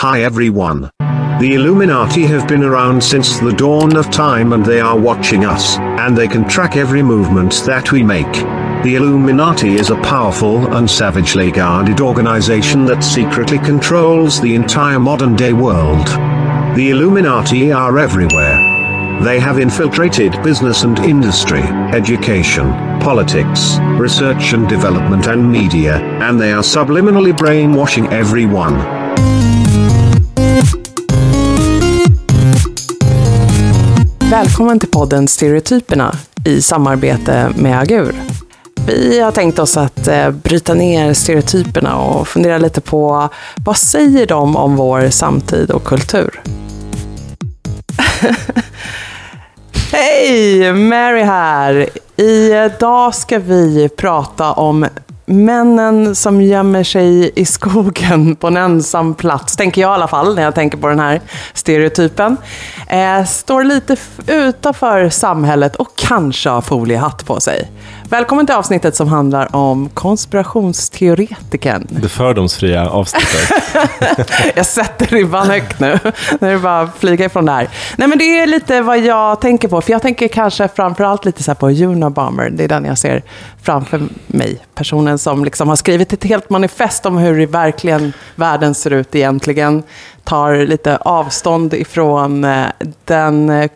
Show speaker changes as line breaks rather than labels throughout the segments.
Hi everyone. The Illuminati have been around since the dawn of time and they are watching us, and they can track every movement that we make. The Illuminati is a powerful and savagely guarded organization that secretly controls the entire modern day world. The Illuminati are everywhere. They have infiltrated business and industry, education, politics, research and development and media, and they are subliminally brainwashing everyone.
Välkommen till podden Stereotyperna i samarbete med Agur. Vi har tänkt oss att eh, bryta ner stereotyperna och fundera lite på vad säger de om vår samtid och kultur? Hej! Mary här. Idag ska vi prata om männen som gömmer sig i skogen på en ensam plats, tänker jag i alla fall när jag tänker på den här stereotypen. Eh, står lite utanför samhället och kanske har foliehatt på sig. Välkommen till avsnittet som handlar om konspirationsteoretikern.
Det fördomsfria avsnittet.
jag sätter ribban högt nu. Nu är det bara att flyga ifrån det här. Nej, men det är lite vad jag tänker på. För jag tänker kanske framförallt lite så på Unabomber. Det är den jag ser framför mig. Personen som liksom har skrivit ett helt manifest om hur verkligen världen ser ut egentligen. Tar lite avstånd ifrån eh, den eh,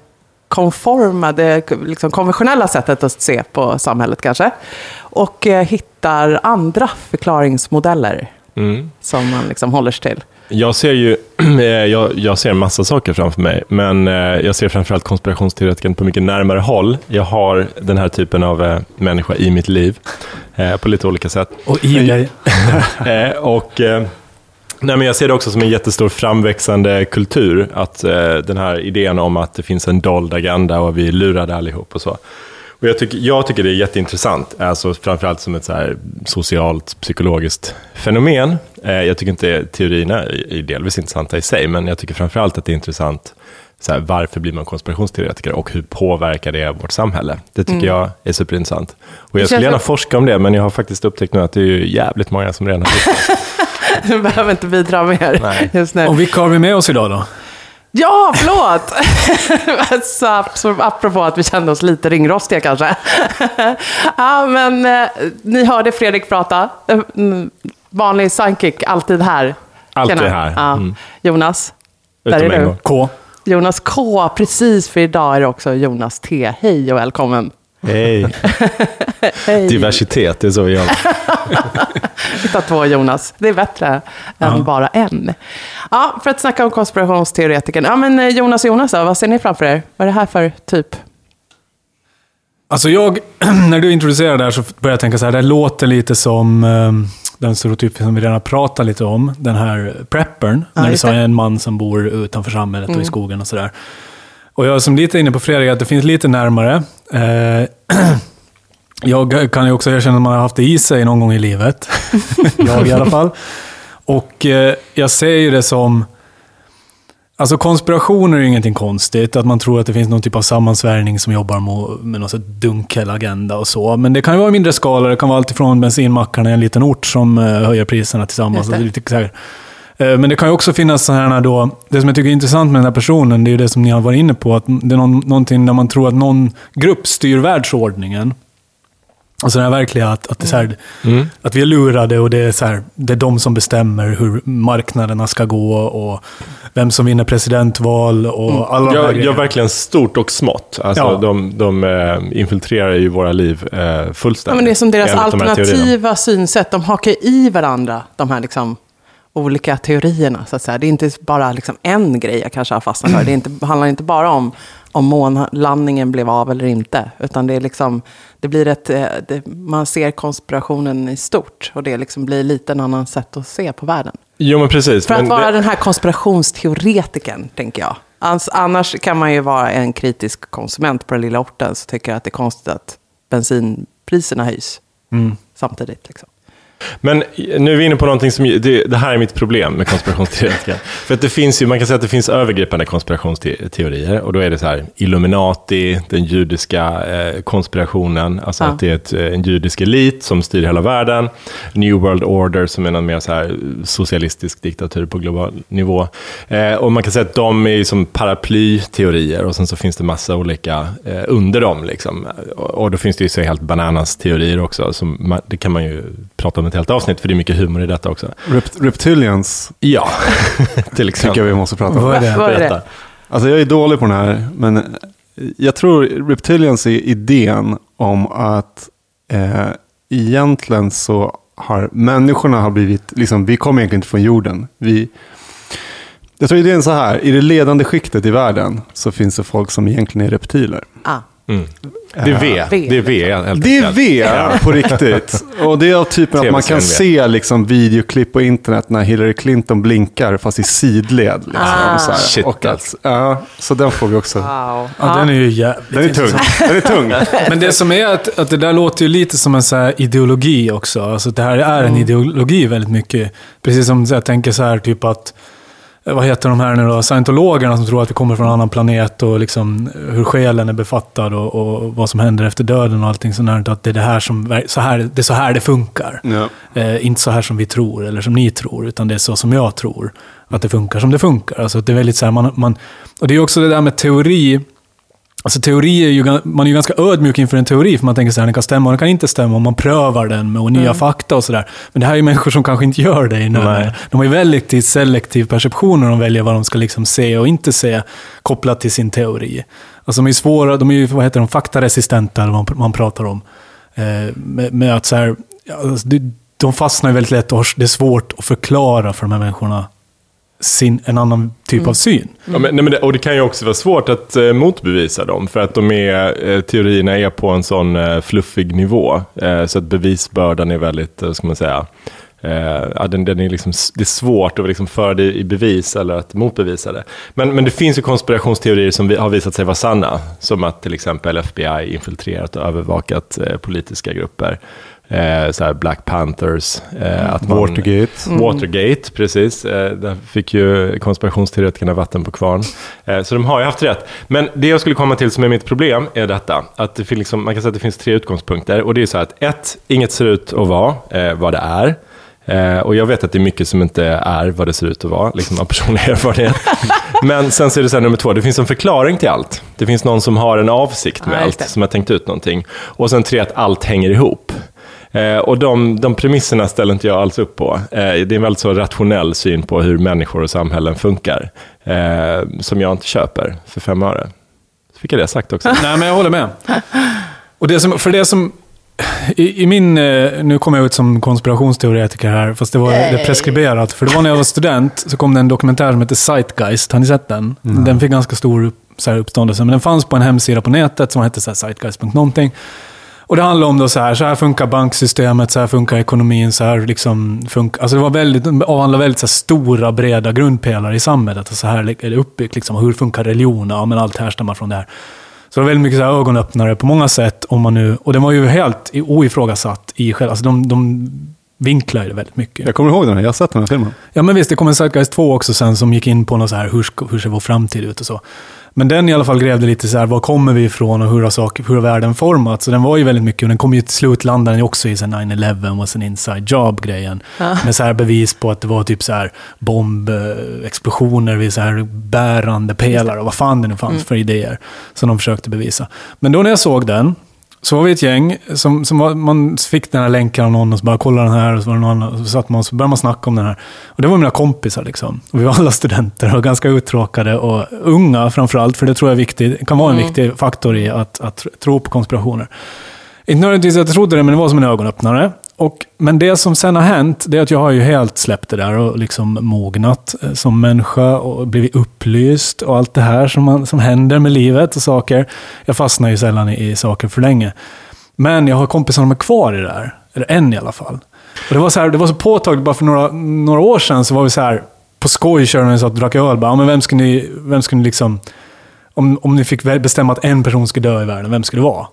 konforma, det liksom konventionella sättet att se på samhället kanske. Och eh, hittar andra förklaringsmodeller mm. som man liksom håller sig till.
Jag ser ju eh, jag, jag ser en massa saker framför mig, men eh, jag ser framförallt konspirationsteoretiken på mycket närmare håll. Jag har den här typen av människa i mitt liv på lite olika sätt.
Och i dig.
Och Nej, men jag ser det också som en jättestor framväxande kultur, att eh, den här idén om att det finns en dold agenda och vi är lurade allihop och så. Och jag, tycker, jag tycker det är jätteintressant, alltså framförallt som ett så socialt, psykologiskt fenomen. Eh, jag tycker inte teorierna är delvis intressanta i sig, men jag tycker framförallt att det är intressant så här, varför blir man konspirationsteoretiker och hur påverkar det vårt samhälle? Det tycker mm. jag är superintressant. Och jag skulle gärna forska om det, men jag har faktiskt upptäckt nu att det är jävligt många som redan har forskat.
Du behöver inte bidra mer Nej. just nu.
Och vilka har vi med oss idag då?
Ja, förlåt! så, så apropå att vi kände oss lite ringrostiga kanske. ja, men eh, ni hörde Fredrik prata. Mm, vanlig sidekick, alltid här.
Alltid Tjena. här.
Ja. Mm. Jonas,
Utom där är du.
K.
Jonas K, precis, för idag är det också Jonas T. Hej och välkommen.
Hej. Hej. Diversitet, det är så vi gör.
tar två Jonas. Det är bättre än ja. bara en. Ja, för att snacka om konspirationsteoretiken. Ja, men eh, Jonas och Jonas, då, vad ser ni framför er? Vad är det här för typ?
Alltså jag, när du introducerade det här så började jag tänka så här, det låter lite som um, den stereotyp som vi redan pratat lite om, den här preppern, ja, när du sa en man som bor utanför samhället mm. och i mm. skogen och sådär. Och jag är som lite inne på Fredrik, att det finns lite närmare. Eh, jag kan ju också erkänna att man har haft det i sig någon gång i livet. jag i alla fall. Och eh, jag ser ju det som... Alltså konspirationer är ju ingenting konstigt. Att man tror att det finns någon typ av sammansvärjning som jobbar med någon sorts dunkel agenda och så. Men det kan ju vara i mindre skala. Det kan vara alltifrån bensinmackarna i en liten ort som eh, höjer priserna tillsammans. Det. Lite så här men det kan ju också finnas sådana då, det som jag tycker är intressant med den här personen, det är ju det som ni har varit inne på, att det är någon, någonting där man tror att någon grupp styr världsordningen. Alltså det här verkliga att, att, det är så här, mm. att vi är lurade och det är, så här, det är de som bestämmer hur marknaderna ska gå och vem som vinner presidentval och mm. alla
ja, ja, verkligen stort och smått. Alltså, ja. De, de äh, infiltrerar ju våra liv äh, fullständigt. Ja,
men det är som deras alternativa synsätt. De hakar i varandra, de här liksom olika teorierna. Så att säga. Det är inte bara liksom en grej jag kanske har fastnat för. Det inte, handlar inte bara om om månlandningen blev av eller inte. Utan det, är liksom, det blir ett, eh, det, man ser konspirationen i stort. Och det liksom blir lite en annan sätt att se på världen.
Jo, men precis.
För att vara
det...
den här konspirationsteoretikern, tänker jag. Annars kan man ju vara en kritisk konsument på den lilla orten. Så tycker jag att det är konstigt att bensinpriserna höjs mm. samtidigt. Liksom.
Men nu är vi inne på någonting som, det, det här är mitt problem med konspirationsteoretiker. För att det finns ju, man kan säga att det finns övergripande konspirationsteorier. Och då är det så här, Illuminati, den judiska eh, konspirationen. Alltså
Ja.
att det är ett, eh, en judisk elit som styr hela världen. New World Order som är någon mer så här socialistisk diktatur på global nivå. Eh, och man kan säga att de är som paraplyteorier. Och sen så finns det massa olika eh, under dem. Liksom. Och, och då finns det ju så helt bananas teorier också. Som man, det kan man ju prata om ett helt avsnitt, för det är mycket humor i detta också.
Rept- Reptilians
Ja, till
tycker
exempel.
jag vi måste prata om.
Vad är det?
Vad är
Berätta.
det?
Alltså jag är dålig på den här, men jag tror Reptilians är idén om att eh, egentligen så har människorna har blivit, liksom, vi kommer egentligen inte från jorden. Vi, jag tror idén är så här, i det ledande skiktet i världen så finns det folk som egentligen är reptiler.
Ah.
Mm. Det är V.
V.
Det är V
Det är. V på riktigt. Och det är av typen att man kan se liksom, videoklipp på internet när Hillary Clinton blinkar fast i sidled. Liksom,
Ah.
så, här.
Shit,
och att, ja, så den får vi också.
Wow.
Ja, den är ju jävligt
Den är tung. Den är tung.
Men det som är att, att det där låter ju lite som en så här ideologi också. Alltså det här är en ideologi väldigt mycket. Precis som jag tänker så här typ att, eh, vad heter de här nu då, scientologerna som tror att vi kommer från en annan planet och liksom hur själen är befattad och, och vad som händer efter döden och allting sånt. Att det är det här som, så här, det är så här det funkar.
Ja.
Eh, inte så här som vi tror eller som ni tror, utan det är så som jag tror. Att det funkar som det funkar. Alltså det är väldigt så här, man, man, och det är också det där med teori. Alltså teori är ju, man är ju ganska ödmjuk inför en teori, för man tänker så här, den kan stämma och den kan inte stämma, och man prövar den med nya fakta och sådär. Men det här är ju människor som kanske inte gör det.
Nej.
De har ju väldigt selektiv perception när de väljer vad de ska liksom se och inte se kopplat till sin teori. Alltså de är ju svåra, de är ju, vad heter de, faktaresistenta, eller vad man, pratar om. Eh, med, med att så här, alltså, de fastnar ju väldigt lätt och det är svårt att förklara för de här människorna sin, en annan typ av syn.
Ja, men, nej, men det, och det kan ju också vara svårt att eh, motbevisa dem, för att de är, eh, teorierna är på en sån eh, fluffig nivå, eh, så att bevisbördan är väldigt, eh, ska man säga, eh, ja, den, den är liksom, det är svårt att liksom föra det i bevis eller att motbevisa det. Men, men det finns ju konspirationsteorier som vi, har visat sig vara sanna, som att till exempel FBI infiltrerat och övervakat eh, politiska grupper. Eh, så här Black Panthers. Eh, att man,
Watergate.
Watergate, precis. Eh, där fick ju konspirationsteoretikerna vatten på kvarn. Eh, så de har ju haft rätt. Men det jag skulle komma till som är mitt problem är detta. Att det finns liksom, man kan säga att det finns tre utgångspunkter. Och det är så här att ett, inget ser ut att vara eh, vad det är. Eh, och jag vet att det är mycket som inte är vad det ser ut att vara, liksom av personlig erfarenhet. Men sen så är det så här, nummer två, det finns en förklaring till allt. Det finns någon som har en avsikt med
just
allt, som har tänkt ut någonting. Och sen tre, att allt hänger ihop. Eh, och de, de premisserna ställer inte jag alls upp på. Eh, det är en väldigt så rationell syn på hur människor och samhällen funkar. Eh, som jag inte köper för fem öre. Så fick jag det sagt också.
Nej, men jag håller med. Och det som, för det som... I, i min, eh, nu kommer jag ut som konspirationsteoretiker här, fast det var det preskriberat. För det var när jag var student, så kom det en dokumentär som heter Zeitgeist. Har ni sett den? Den fick ganska stor så här, uppståndelse, men den fanns på en hemsida på nätet som hette så här, zeitgeist.någonting. Och det handlar om då så här, så här funkar banksystemet, så här funkar ekonomin, så här liksom funkar... Alltså det var väldigt, avhandlar väldigt så stora, breda grundpelare i samhället. Och så här är det uppbyggt, liksom, hur funkar religion? Ja, men allt härstammar från det här. Så det var väldigt mycket så här ögonöppnare på många sätt. Om man nu, och den var ju helt oifrågasatt i själv. Alltså de, de vinklar det väldigt mycket.
Jag kommer ihåg den här, jag har sett den här filmen.
Ja men visst, det kom en Zeitgeist 2 också sen som gick in på något så här, hur, hur ser vår framtid ut och så. Men den i alla fall grävde lite så här, var kommer vi ifrån och hur har, saker, hur har världen formats? Så den var ju väldigt mycket, och den kom ju till slut landade den också i så här 9-11 was an inside job-grejen. Med så här bevis på att det var typ så här bombexplosioner vid så här bärande pelare och vad fan det nu fanns för idéer. Som de försökte bevisa. Men då när jag såg den, så var vi ett gäng som, som var, man fick den här länken av någon och så bara kolla den här och så var det någon annan. Så satt man och så började man snacka om den här. Och det var mina kompisar liksom. Och vi var alla studenter och ganska uttråkade och unga framförallt, för det tror jag är viktigt. Kan vara en viktig faktor i att, att tro på konspirationer. Inte nödvändigtvis att jag trodde det, men det var som en ögonöppnare. Och, men det som sen har hänt, det är att jag har ju helt släppt det där och liksom mognat eh, som människa och blivit upplyst och allt det här som, man, som händer med livet och saker. Jag fastnar ju sällan i, i saker för länge. Men jag har kompisar som är kvar i det där. Eller en i alla fall. Och det var så, här, det var så påtagligt, bara för några, några år sedan så var vi så här, på skoj körde vi så att drack öl. Bara, men vem skulle ni, vem skulle ni liksom, om, om ni fick bestämma att en person skulle dö i världen, vem skulle det vara?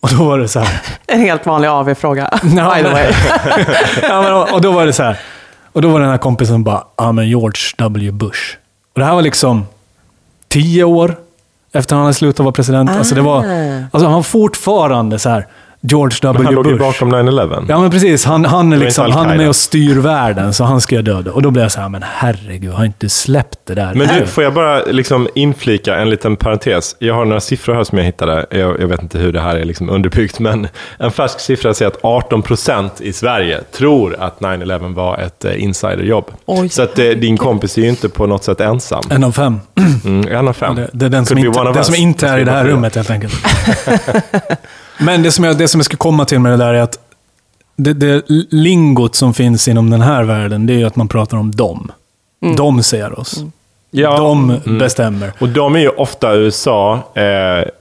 Och då var det så här.
En helt vanlig AV-fråga,
Ja,
by the way.
ja, men, och, då var det så här. Och då var den här kompisen bara, ja men George W. Bush. Och det här var liksom tio år efter han hade slutat vara president. Alltså, det var,
Ah.
alltså han var fortfarande så här, George
Men
W.
han låg ju
Bush.
bakom 9-11.
Ja men precis, han, han, är liksom, han är med och styr världen, så han ska jag döda. Och då blev jag så här, men herregud, har inte släppt det där?
Men du, får jag bara liksom inflika en liten parentes? Jag har några siffror här som jag hittade. Jag, jag vet inte hur det här är liksom underbyggt, men en färsk siffra säger att 18% i Sverige tror att 9-11 var ett eh, insiderjobb.
Oj.
Så att eh, din kompis är ju inte på något sätt ensam.
En av fem.
Mm, en av fem.
Det, det är den som, inte, den som inte är i det här rummet helt enkelt. Men det som, jag, det som jag ska komma till med det där är att det, det lingot som finns inom den här världen, det är ju att man pratar om dem. De ser oss.
Ja,
De
mm.
bestämmer.
Och de är ju ofta USA, eh,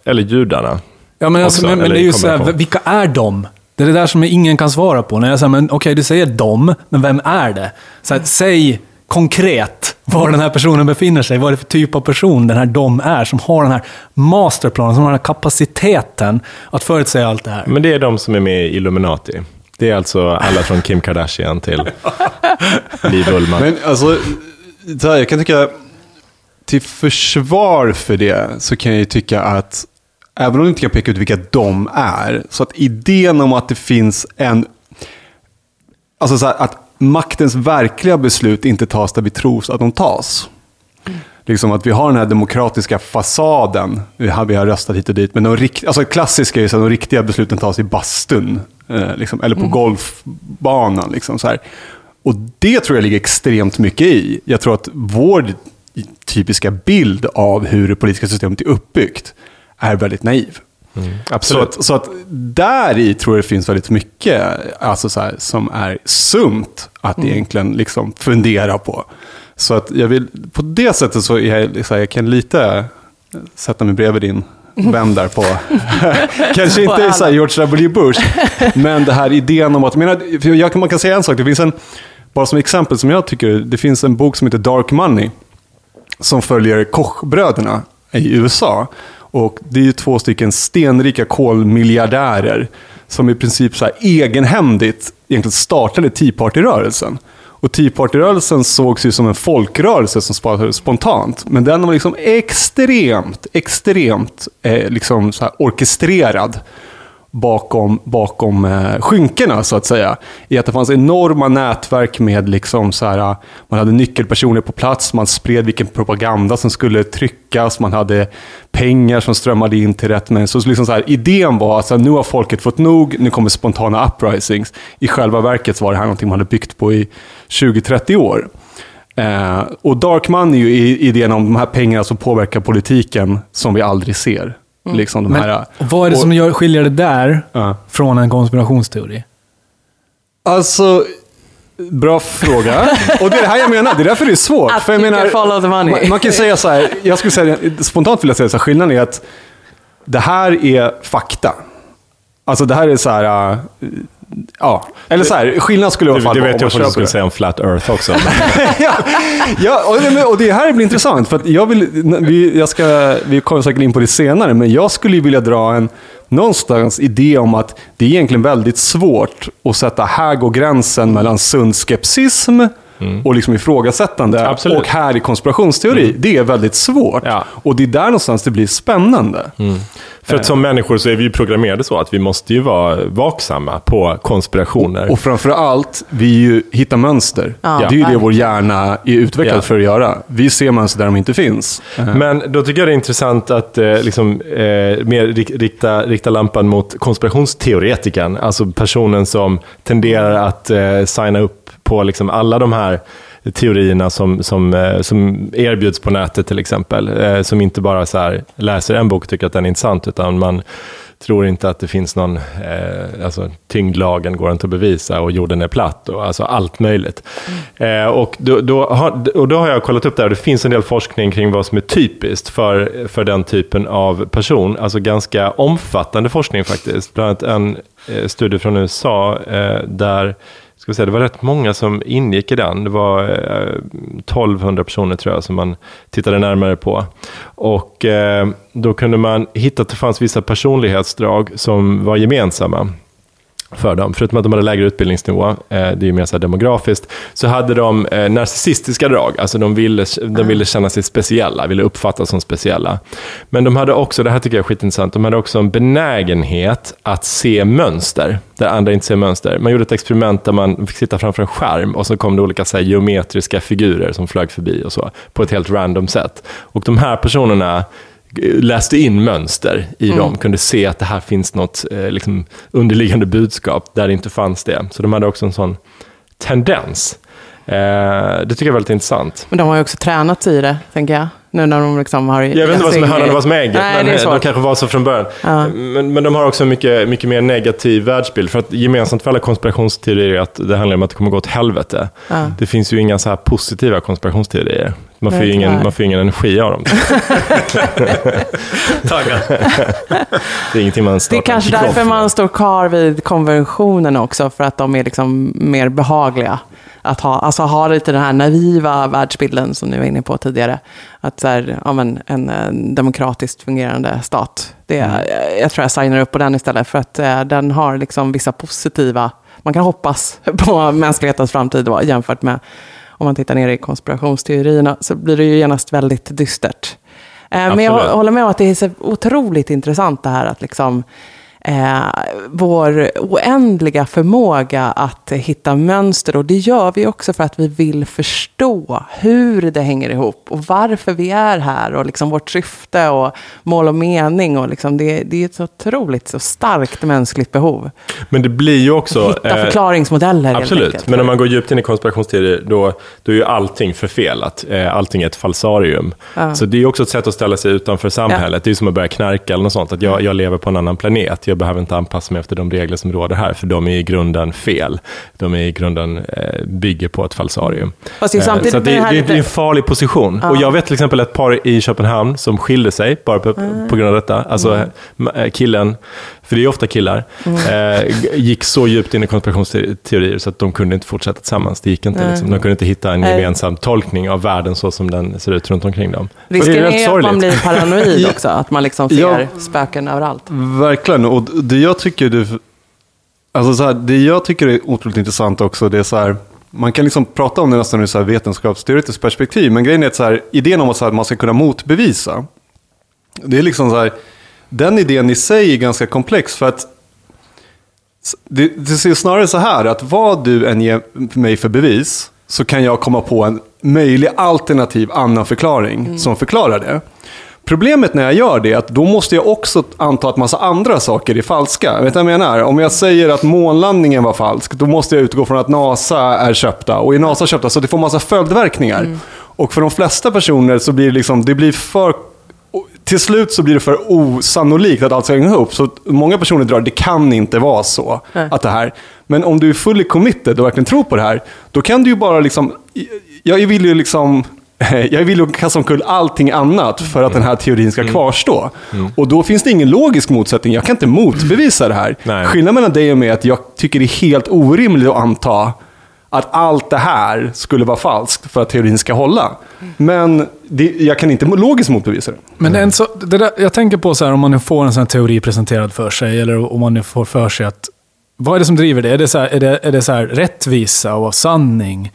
eller judarna.
Ja, men, alltså,
Också,
men, men det är ju så här, vilka är de? Det är det där som ingen kan svara på. När jag säger, men okej, du säger dem, men vem är det? Så här, säg konkret var den här personen befinner sig. Vad är det för typ av person den här dom är, som har den här masterplanen, som har den här kapaciteten att förutsäga allt det här.
Men det är de som är med i Illuminati. Det är alltså alla från Kim Kardashian till Liv Ullmann.
Men alltså, så här, jag kan tycka, till försvar för det så kan jag ju tycka att, även om du inte kan peka ut vilka de är, så att idén om att det finns en, alltså så här, att maktens verkliga beslut inte tas där vi tror att de tas. Liksom att vi har den här demokratiska fasaden, vi har, vi har röstat hit och dit, men de rikt, alltså klassiska är ju att de riktiga besluten tas i bastun, eh, liksom, eller på golfbanan. Liksom, så här. Och det tror jag ligger extremt mycket i. Jag tror att vår typiska bild av hur det politiska systemet är uppbyggt är väldigt naiv. Så
Absolut.
att, så att där i tror jag det finns väldigt mycket alltså så här, som är sunt att egentligen liksom fundera på. Så att jag vill, på det sättet så, jag, så här, jag kan lite sätta mig bredvid din vän där på, kanske
På
inte så här. George W. Bush, men det här idén om att, menar, jag, man kan säga en sak, det finns en, bara som exempel som jag tycker, det finns en bok som heter Dark Money, som följer Kochbröderna i USA. Och det är ju två stycken stenrika kolmiljardärer som i princip så här egenhändigt egentligen startade Tea Party-rörelsen. Och Tea Party-rörelsen sågs ju som en folkrörelse som startades spontant. Men den var liksom extremt, extremt eh, liksom så här orkestrerad bakom, bakom eh, skynkena så att säga. I att det fanns enorma nätverk med liksom så här, eh, man hade nyckelpersoner på plats, man spred vilken propaganda som skulle tryckas, man hade pengar som strömmade in till rätt människor. Så liksom så här, idén var att så här, nu har folket fått nog, nu kommer spontana uprisings. I själva verket var det här någonting man hade byggt på i 20-30 år. Eh, och Dark Money är ju idén om de här pengarna som påverkar politiken som vi aldrig ser. Liksom de
Men
här,
vad är det
och-
som gör, skiljer det där
Ja.
från en konspirationsteori?
Alltså, bra fråga. Och det är det här jag menar, det är därför det är svårt.
Att
För jag menar. Man, man kan säga så här, jag skulle säga, spontant vill jag säga så här, skillnaden är att det här är fakta. Alltså det här är så här, äh, ja, eller så här, skillnaden skulle i alla
Det,
fall
det
vara
vet jag
man
vad du skulle
det.
säga om Flat Earth också.
ja, ja och, det, och det här blir intressant, för att jag vill, vi, jag ska, vi kommer säkert in på det senare, men jag skulle vilja dra en någonstans idé om att det är egentligen väldigt svårt att sätta, här går gränsen mellan sund skepsism och liksom ifrågasättande.
Absolut.
Och här i konspirationsteori. Det är väldigt svårt.
Ja.
Och det är där någonstans det blir spännande.
För att som människor så är vi ju programmerade så att vi måste ju vara vaksamma på konspirationer.
Och framför allt, vi ju hittar mönster.
Ja,
det är ju det vår hjärna är utvecklad
Ja.
för att göra. Vi ser mönster där de inte finns.
Men då tycker jag det är intressant att eh, liksom, eh, mer rik- rikta, rikta lampan mot konspirationsteoretikern. Alltså personen som tenderar att eh, signa upp på liksom alla de här teorierna som, som, eh, som erbjuds på nätet till exempel. Eh, som inte bara så läser en bok och tycker att den är intressant, utan man tror inte att det finns någon, eh, alltså tyngdlagen går inte att bevisa och jorden är platt och alltså allt möjligt. Eh, och, då, då har, och då har jag kollat upp det här och det finns en del forskning kring vad som är typiskt för, för den typen av person. Alltså ganska omfattande forskning faktiskt. Bland annat en eh, studie från USA eh, där ska vi säga, det var rätt många som ingick i den. Det var eh, 1200 personer tror jag som man tittade närmare på. Och eh, då kunde man hitta att det fanns vissa personlighetsdrag som var gemensamma för dem. Förutom att de hade lägre utbildningsnivå, eh, det är ju mer så demografiskt, så hade de eh, narcissistiska drag. Alltså de ville, de ville känna sig speciella, ville uppfattas som speciella. Men de hade också, det här tycker jag är skitintressant, de hade också en benägenhet att se mönster, där andra inte ser mönster. Man gjorde ett experiment där man fick sitta framför en skärm och så kom det olika så här, geometriska figurer som flög förbi och så, på ett helt random sätt. Och de här personerna läste in mönster i
Mm.
dem, kunde se att det här finns något eh, liksom, underliggande budskap där det inte fanns det. Så de hade också en sån tendens. Eh, det tycker jag är väldigt intressant.
Men de har ju också tränat i det, tänker jag. Nu när de liksom har...
Jag vet inte vad som är hönan och vad som är ägget,
Nej,
men
det är
de kanske var så från början.
Ja.
Men, men de har också en mycket, mycket mer negativ världsbild. För att gemensamt för alla konspirationsteorier är att det handlar om att det kommer gå åt helvete.
Ja.
Det finns ju inga så här positiva konspirationsteorier. Man får, ju ingen, man får ju ingen energi av dem. det är ingenting man
Det är
startar
kanske därför man står kvar vid konventionen också, för att de är liksom mer behagliga. Att ha, alltså ha lite den här naiva världsbilden som ni var inne på tidigare. Att så här, ja, men, en, demokratiskt fungerande stat. Det,
Mm.
Jag tror jag signar upp på den istället, för att eh, den har liksom vissa positiva... Man kan hoppas på mänsklighetens framtid då, jämfört med om man tittar ner i konspirationsteorierna, så blir det ju genast väldigt dystert. Eh, Men jag håller med om att det är så otroligt intressant det här att liksom eh, vår oändliga förmåga att hitta mönster. Och det gör vi också för att vi vill förstå hur det hänger ihop och varför vi är här och liksom vårt syfte och mål och mening. Och liksom det, det är ett så otroligt så starkt mänskligt behov.
Men det blir ju också...
Hitta
eh,
förklaringsmodeller helt
Absolut, men om man går djupt in i konspirationsteorier, då, då är ju allting förfelat. Eh, Allting är ett falsarium.
Ja.
Så det är också ett sätt att ställa sig utanför samhället. Det är som att börja knarka eller något sånt. Att jag, jag lever på en annan planet. Jag behöver inte anpassa mig efter de regler som råder här, för de är i grunden fel. De är i grunden eh, bygger på ett falsarium.
Fast det är
Eh,
samtidigt
så att det,
här
det,
lite-
det är en farlig position. Och jag vet till exempel ett par i Köpenhamn som skilde sig bara på, på grund av detta. Alltså mm. killen, för det är ju ofta killar, eh, g- gick så djupt in i konspirationsteorier så att de kunde inte fortsätta tillsammans. Det gick inte. Liksom. De kunde inte hitta en gemensam tolkning av världen så som den ser ut runt omkring dem.
Risken
är
är, att man blir paranoid också, att man liksom ser
Ja.
spöken överallt.
Verkligen, och det jag tycker det, alltså så här, det jag tycker är otroligt intressant också, det är så här, man kan liksom prata om det nästan ur så här vetenskapsteoretiskt perspektiv, men grejen är att så här, idén om att, så här, man ska kunna motbevisa, det är liksom så här, den idén i sig är ganska komplex för att det, det ser snarare så här att vad du än ger mig för bevis så kan jag komma på en möjlig alternativ annan förklaring som förklarar det. Problemet när jag gör det är att då måste jag också anta att massa andra saker är falska. Vet du vad jag menar? Om jag säger att månlandningen var falsk, då måste jag utgå från att NASA är köpta. Och är NASA köpta så det får massa följdverkningar. Och för de flesta personer så blir det liksom, det blir för till slut så blir det för osannolikt att allt ska hänga ihop. Så många personer drar, det kan inte vara så. Att det här. Men om du är fully committed och verkligen tror på det här, då kan du ju bara liksom, jag vill ju liksom, jag vill ju kasta omkull allting annat för att den här teorin ska kvarstå. Och då finns det ingen logisk motsättning, jag kan inte motbevisa det här.
Nej.
Skillnaden mellan dig och mig är att jag tycker det är helt orimligt att anta att allt det här skulle vara falskt för att teorin ska hålla. Men det, jag kan inte logiskt motbevisa det.
Men en så, det där, jag tänker på så här, om man nu får en sån här teori presenterad för sig, eller om man nu får för sig att... Vad är det som driver det? Är det, så här, är det, är det så här rättvisa och sanning?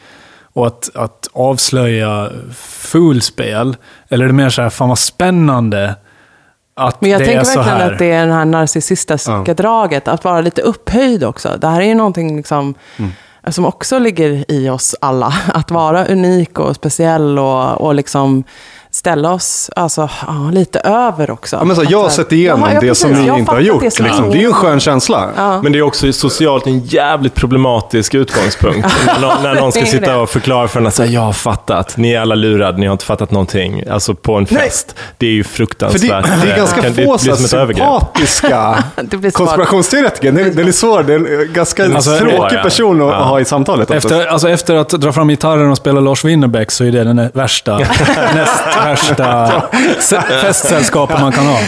Och att, att avslöja fulspel? Eller är det mer så här, fan vad spännande att
Men jag
det
tänker
är så
verkligen
här?
att det är det här narcissistiska
Ja.
draget, att vara lite upphöjd också. Det här är ju någonting liksom, Eh, som också ligger i oss alla. Att vara unik och speciell och, och liksom ställa oss alltså, ja, lite över också.
Ja, men så, jag har sett igenom
Ja, ja,
det som
precis.
ni
Jag
inte har gjort.
det som
liksom.
ingen-
Det är ju en skön känsla.
Ja.
Men det är också socialt en jävligt problematisk utgångspunkt. när, någon, när någon ska sitta och förklara för en att säga, jag har fattat, ni är alla lurade, ni har inte fattat någonting. Alltså på en fest. Det är ju
För det,
fruktansvärt.
det är ganska
Kan- det
få så
som
sympatiska
Det blir svårt.
konspirationsteoretiker. Den, den är svår. Det är en ganska
Alltså,
tråkig
ja.
person att
Ja.
ha i samtalet.
Efter, alltså efter att dra fram gitarren och spela Lars Winnerbäck så är det den värsta, näst, värsta festsällskapen man kan ha.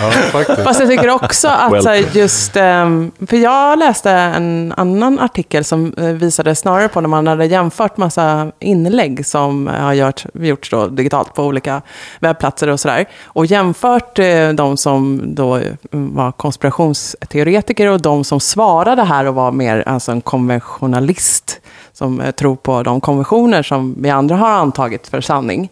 Ja, faktiskt.
Fast jag tycker också att
Well.
så här, just, ehm, för jag läste en annan artikel som eh, visade snarare på när man hade jämfört massa inlägg som har gjort, gjorts då digitalt på olika webbplatser och sådär. Och jämfört eh, de som då eh, var konspirationsteoretiker och de som svarade här och var mer alltså en konventionalist som eh, tror på de konventioner som vi andra har antagit för sanning.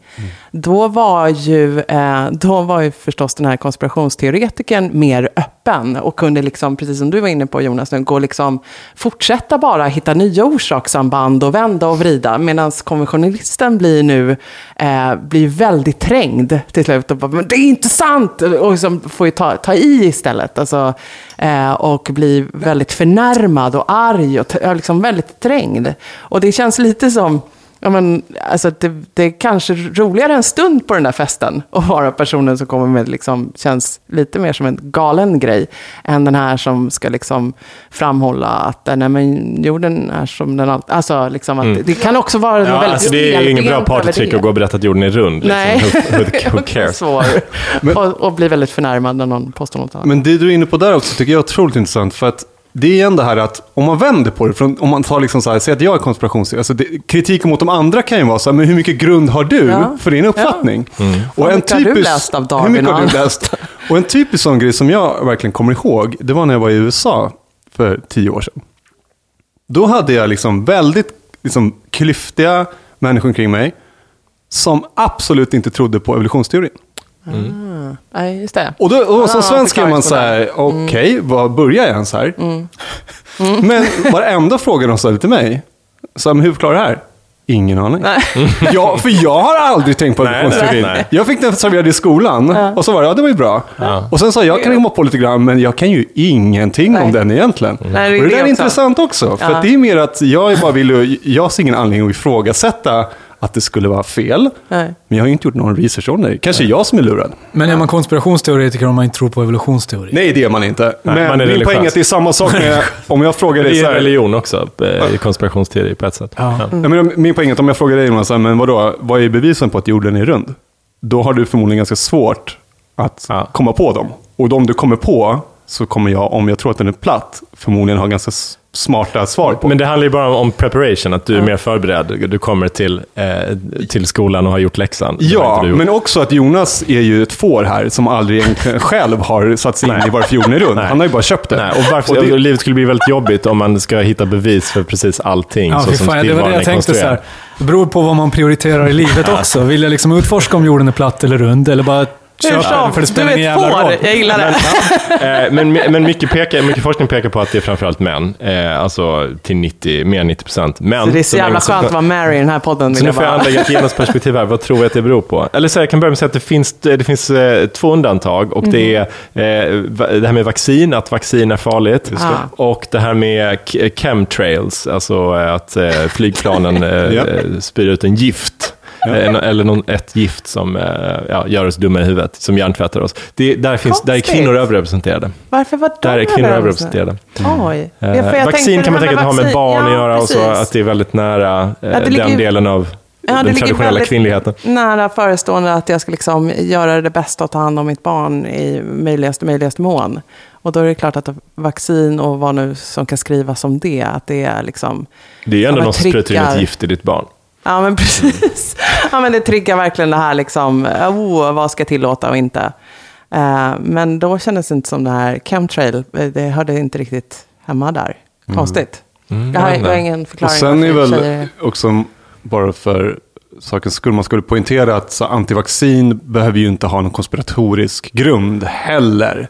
Då var ju, eh, då var ju förstås den här konspirationsteoretikern mer öppen och kunde liksom, precis som du var inne på Jonas, nu, gå liksom, fortsätta bara hitta nya orsakssamband och vända och vrida. Medan konventionalisten blir nu eh, blir väldigt trängd till slut. Och bara, men det är inte sant! Och liksom får ju ta, ta i istället. Alltså, eh, och blir väldigt förnärmad och arg och liksom väldigt trängd. Och det känns lite som Ja, men, alltså, det, det är kanske roligare en stund på den där festen att vara personen som kommer med, liksom, känns lite mer som en galen grej, än den här som ska liksom framhålla att nej, men, jorden är som den alltid... Alltså, liksom, att, det kan också vara
Mm. Ja,
väldigt
alltså det är ju ingen bra partytrick att gå och berätta att jorden är rund. Liksom.
Nej.
Who, who, who cares?
svår. och, och blir väldigt förnärmad när någon påstår något annat.
Men det du är inne på där också tycker jag är otroligt intressant. För att det är igen det här att om man vänder på det, om man tar liksom så här, säg att jag är konspirationsteoretiker, alltså det, kritiken mot de andra kan ju vara så här, men hur mycket grund har du
Ja.
för din uppfattning? Och
Hur mycket har du läst av Darwin
Hur mycket
och
har du
annat?
läst? Och en typisk sån grej som jag verkligen kommer ihåg, det var när jag var i USA för tio år sedan. Då hade jag liksom väldigt liksom, klyftiga människor omkring mig som absolut inte trodde på evolutionsteorin.
Nej, just det.
Och, då, och som
Ah,
svensk är man så här, okej, var börjar jag ens här? Men varenda fråga de ställde till mig, så här, hur förklarar det här? Ingen aning. Ja, för jag har aldrig tänkt på
nej.
Jag fick den serverad i skolan och så var det, ja det var ju bra. Och sen sa jag, jag kan komma på lite grann, men jag kan ju ingenting om
Nej.
den egentligen.
Nej, det är
och det
det
där är
också.
intressant också, för
Ja.
att det är mer att jag bara vill, jag ser ingen anledning att ifrågasätta att det skulle vara fel.
Nej.
Men jag har ju inte gjort någon research om det. Kanske jag som är lurad.
Men är man konspirationsteoretiker om man inte tror på evolutionsteori?
Nej, det är man inte. Men
man är
min
religiös.
poäng är att det är samma sak med, om jag frågar dig
Det
så
är
här,
religion också, eh, i konspirationsteori på ett sätt.
Ja.
Ja, men min poäng är att om jag frågar dig Jonas, men vadå, vad är bevisen på att jorden är rund? Då har du förmodligen ganska svårt att
Ja.
komma på dem. Och de du kommer på, så kommer jag, om jag tror att den är platt, förmodligen ha ganska smarta svar på.
Men det handlar ju bara om preparation, att du är mer förberedd. Du kommer till, eh, till skolan och har gjort läxan.
Ja, men också att Jonas är ju ett får här som aldrig egentligen själv har satt sig in i varför jorden är rund.
Nej.
Han har ju bara köpt det.
Nej, och varför,
Och det-
livet skulle bli väldigt jobbigt om man ska hitta bevis för precis allting.
Ja,
så som
fan, det var det jag tänkte. Så här. Det beror på vad man prioriterar i livet också. Vill jag liksom utforska om jorden är platt eller rund? Eller bara
Hur
den
som,
för det
du
spelar
är
ingen
ett
jävla
får.
roll?
Jag gillar det.
Eh, men men mycket, pekar, mycket forskning pekar på att det är framförallt män. Eh, alltså till 90, mer än 90 procent. Men,
Så det är så jävla skönt att vara Mary i den här podden.
Så nu
jag
får jag anlägga ett genusperspektiv här. Vad tror jag att det beror på? Eller så här, jag kan börja med att säga att det finns, det finns eh, två undantag. Och det är eh, det här med vaccin, att vaccin är farligt.
Just det.
Och det här med chemtrails, alltså eh, att eh, flygplanen eh,
Ja.
eh, spyr ut en gift. Eh, Eller någon, ett gift som eh, ja, gör oss dumma i huvudet, som hjärntvättar oss. Det, där, finns, där är kvinnor överrepresenterade.
Varför var de
Där är kvinnor
överrepresenterade? Oj.
Eh,
Ja, jag
vaccin kan man tänka att har med barn att
ja,
göra och så, att det är väldigt nära
ligger
den
ju-
delen av
Ja,
den
ligger
traditionella kvinnligheten.
Nära förestående att jag ska liksom göra det bästa och ta hand om mitt barn i möjligaste, möjligaste mån. Och då är det klart att vaccin och vad nu som kan skrivas om det, att det är liksom...
Det är ju ändå
Ja,
någon som sprutar in ett gift i ditt barn.
Ja, men precis. Ja, men det triggar verkligen det här liksom, oh, vad ska jag tillåta och inte. Eh, men då kändes det inte som det här chemtrail, eh, det hörde inte riktigt hemma där. Konstigt.
Mm,
jag, har,
jag
har ingen
Och
förklaring.
sen är väl
tjejer-
också, bara för sakens skull, man skulle poängtera att så, antivaccin behöver ju inte ha någon konspiratorisk grund heller.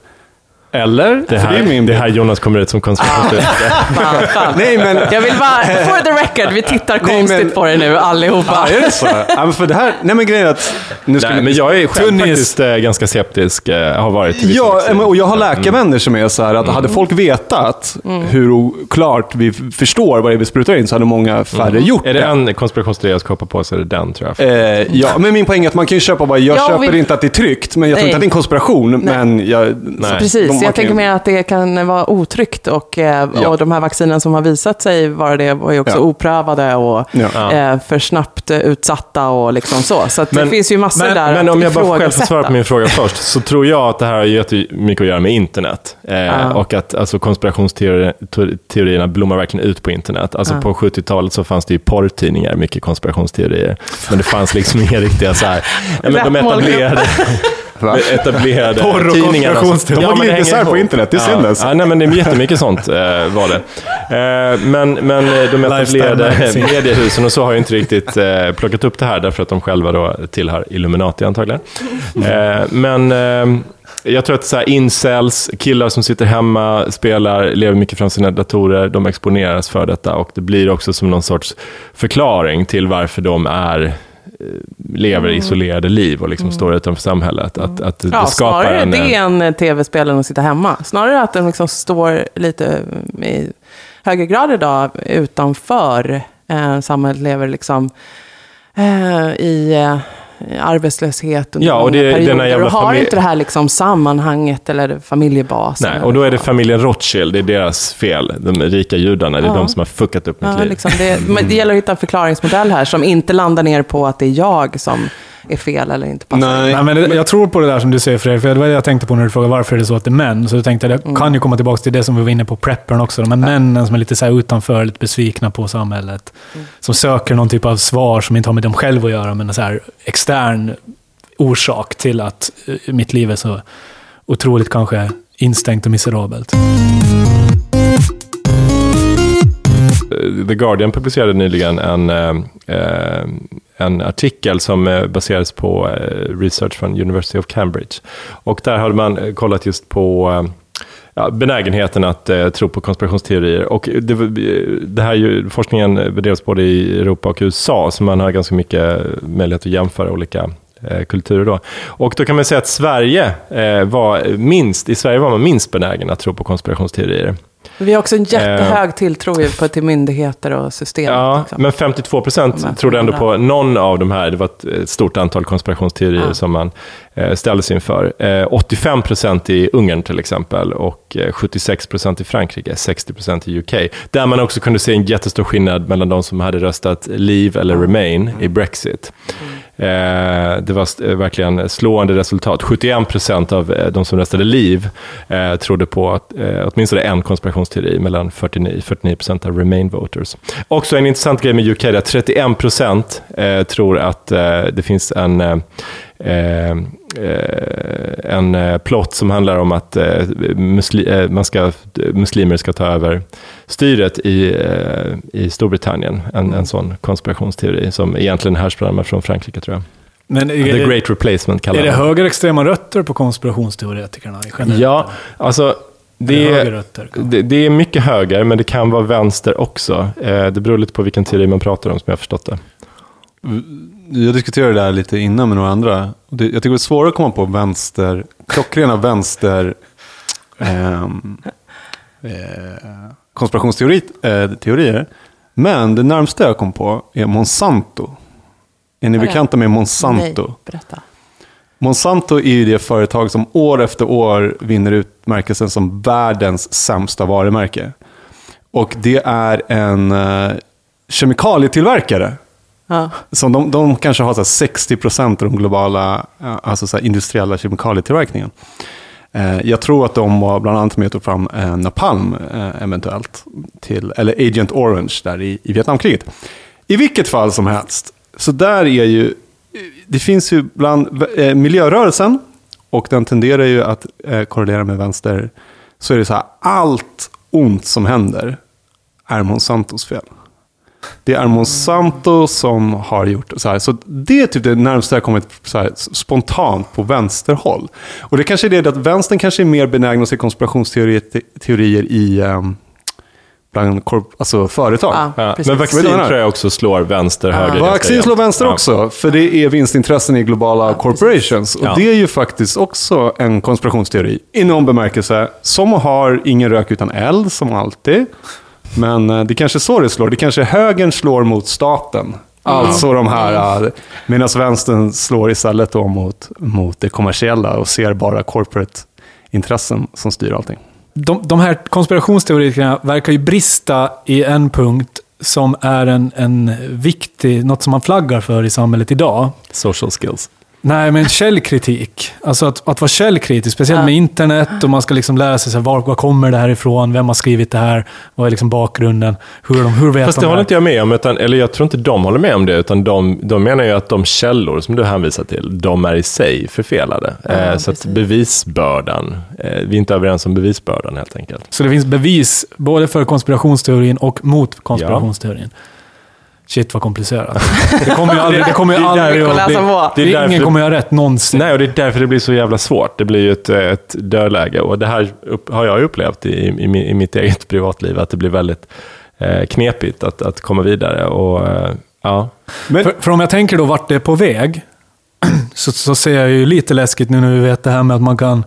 Eller?
Det här,
är
det,
min bild.
här Jonas kommer ut som konspirationsteoretiker.
Fan, fan.
Nej, men...
Jag vill bara, for the record, vi tittar
Nej,
konstigt
men-
på det nu allihopa.
Ja, är det så? Ja, men för det här, nej men grejen är att... Nu ska
Nej,
vi-
men jag är själv
Tunnis.
faktiskt eh, ganska skeptisk, eh, har varit
Ja, men- och jag har läkarvänner som är så här att hade folk vetat hur oklart vi förstår vad det är vi sprutar in så hade många färre gjort
Är
det.
det en konspirationsteori jag ska hoppa på så är det den tror jag.
Eh, ja, men min poäng är att man kan ju köpa bara, jag
Ja,
köper
vi-
inte att det är tryggt, men jag tror
Nej.
inte att det är en konspiration, men jag,
Nej.
Precis.
de
jag
man
tänker
kan-
mer att det kan vara otryggt och, eh,
Ja.
och de här vaccinen som har visat sig vara det var ju också
Ja.
oprövade och
Ja.
eh, för snabbt eh, utsatta och liksom så. Så att det
Men-
finns ju massor
Men,
där
men
att
om jag bara själv får svara på min fråga först, så tror jag att det här har jättemycket att göra med internet. Eh,
Ja.
Och att alltså, konspirationsteorierna blommar verkligen ut på internet. Alltså
Ja.
på 70-talet så fanns det ju porrtidningar, mycket konspirationsteorier. Men det fanns liksom inga riktiga så här, ja, men de etablerade, etablerade
Porr och
tidningarna.
De har
men det
glidit
hänger
isär på internet, det är synd
ja.
alltså.
ja, nej, men det är jättemycket sånt eh, var det. Eh, men, men eh, de etablerade mediehusen och så har ju inte riktigt eh, plockat upp det här därför att de själva då tillhör Illuminati antagligen. Eh, men eh, jag tror att så här incels, killar som sitter hemma, spelar, lever mycket framför sina datorer, de exponeras för detta och det blir också som någon sorts förklaring till varför de är lever isolerade liv och liksom står utanför samhället. Att, att det,
Ja,
skapar
snarare
en...
det än eh, tv-spel än att sitta hemma. Snarare att den liksom står lite i högre grad idag utanför eh, samhället, lever liksom eh, i eh, arbetslöshet under
Ja, och det
perioder och har inte det här liksom sammanhanget eller familjebasen.
Nej, och då är det familjen Rothschild, det är deras fel. De rika judarna, det är
Ja.
de som har fuckat upp mitt
Ja,
liv.
liksom det, det gäller att hitta en förklaringsmodell här som inte landar ner på att det är jag som är fel eller inte passar.
Nej.
Nej, men det, jag tror på det där som du säger Fredrik, för det var det jag tänkte på när du frågade varför är det så att det är män. Så jag tänkte det
Mm.
kan ju komma tillbaka till det som vi var inne på, preppern också. De här männen som är lite så här utanför, lite besvikna på samhället.
Mm.
Som söker någon typ av svar som inte har med dem själva att göra, men en så här extern orsak till att eh, mitt liv är så otroligt kanske instängt och miserabelt.
Eh, The Guardian publicerade nyligen en, eh, eh, en artikel som baserades på research från University of Cambridge. Och där hade man kollat just på ja, benägenheten att eh, tro på konspirationsteorier. Och det, det här ju, forskningen bedrevs både i Europa och USA, så man har ganska mycket möjlighet att jämföra olika eh, kulturer då. Och då kan man säga att Sverige eh, var minst, i Sverige var man minst benägen att tro på konspirationsteorier.
Vi har också en jättehög tilltro ju på till myndigheter och system.
Ja,
liksom.
men 52 procent trodde ändå på någon av de här. Det var ett, stort antal konspirationsteorier
Ja.
som man eh, ställdes inför. Eh, 85 procent i Ungern till exempel och eh, 76 procent i Frankrike, 60 procent i UK. Där man också kunde se en jättestor skillnad mellan de som hade röstat Leave eller Remain i Brexit. Eh, Eh, det var st- eh, verkligen slående resultat. 71 procent av eh, de som röstade liv eh, trodde på att, eh, åtminstone en konspirationsteori mellan 49 procent av Remain voters. Också en intressant grej med UK är att 31 procent eh, tror att eh, det finns en eh, eh, en eh, plott som handlar om att eh, musli- man ska, muslimer ska ta över styret i, i Storbritannien. En, en sån konspirationsteori som egentligen härstammar från Frankrike tror jag.
Men är,
The Great Replacement kallar
är det
man
högerextrema rötter på konspirationsteoretikerna? generellt?
Ja, alltså det är,
rötter,
det, det är mycket höger, men det kan vara vänster också. Eh, det beror lite på vilken teori man pratar om, som jag har förstått det.
Jag diskuterade det där lite innan med några andra. Det, jag tycker det är svårare att komma på vänster, klockrena vänster ehm, eh, konspirationsteorier. Eh, teorier. Men det närmsta jag kom på är Monsanto. Är ni bekanta med Monsanto?
Nej, berätta.
Monsanto är ju det företag som år efter år vinner utmärkelsen som världens sämsta varumärke. Och det är en uh, kemikalietillverkare.
Ja.
De, de kanske har så här 60% av de globala eh, alltså så här industriella kemikalietillverkningen. Eh, jag tror att de var bland annat med och tog fram eh, Napalm eventuellt. Till, eller Agent Orange där i, i Vietnamkriget. I vilket fall som helst. Så där är ju, det finns ju bland eh, miljörörelsen och den tenderar ju att eh, korrelera med vänster. Så är det så här, allt ont som händer är Monsantos fel. Det är Monsanto som har gjort så här. Så det är typ det närmsta jag kommit så här, spontant på vänsterhåll. Och det kanske är det att vänstern kanske är mer benägna att se konspirationsteorier teorier i um, bland korp, alltså företag.
Ja,
Ja, men vaccin tror jag också slår vänster, höger. ganska
Vaccin slår vänster
Ja.
också, för det är vinstintressen i globala corporations. Och
Ja.
det är ju faktiskt också en konspirationsteori, i någon bemärkelse, som har ingen rök utan eld, som alltid. Men eh, det kanske är så det slår. Det kanske är högern slår mot staten. Alltså de här, eh, medan vänstern slår istället då mot, mot det kommersiella och ser bara corporate intressen som styr allting.
De, de här konspirationsteoretikerna verkar ju brista i en punkt som är en, en viktig, något som man flaggar för i samhället idag.
Social skills.
Nej, men källkritik. Alltså att, att vara källkritisk, speciellt
Ja.
med internet och man ska liksom lära sig så här, var, var kommer det här ifrån, vem har skrivit det här, vad är liksom bakgrunden, hur, de, hur vet
Fast
de
det håller inte jag med om, utan, eller jag tror inte de håller med om det, utan de, de menar ju att de källor som du hänvisar till, de är i sig förfelade.
Ja,
eh, så att bevisbördan, eh, vi är inte överens om bevisbördan helt enkelt.
Så det finns bevis både för konspirationsteorin och mot konspirationsteorin. Shit vad komplicerat. Det kommer ju aldrig, det kommer ju
Det är
aldrig
att.
Det
det,
därför-
Ingen kommer ha rätt någonsin.
Nej, och det är därför det blir så jävla svårt. Det blir ju ett, ett dödläge. Och det här upp, har jag upplevt i, i, i mitt eget privatliv, att det blir väldigt eh, knepigt att, att komma vidare. Och, eh, ja.
Men,
För, för om jag tänker då vart det är på väg, så, så ser jag ju lite läskigt nu när vi vet det här med att man kan...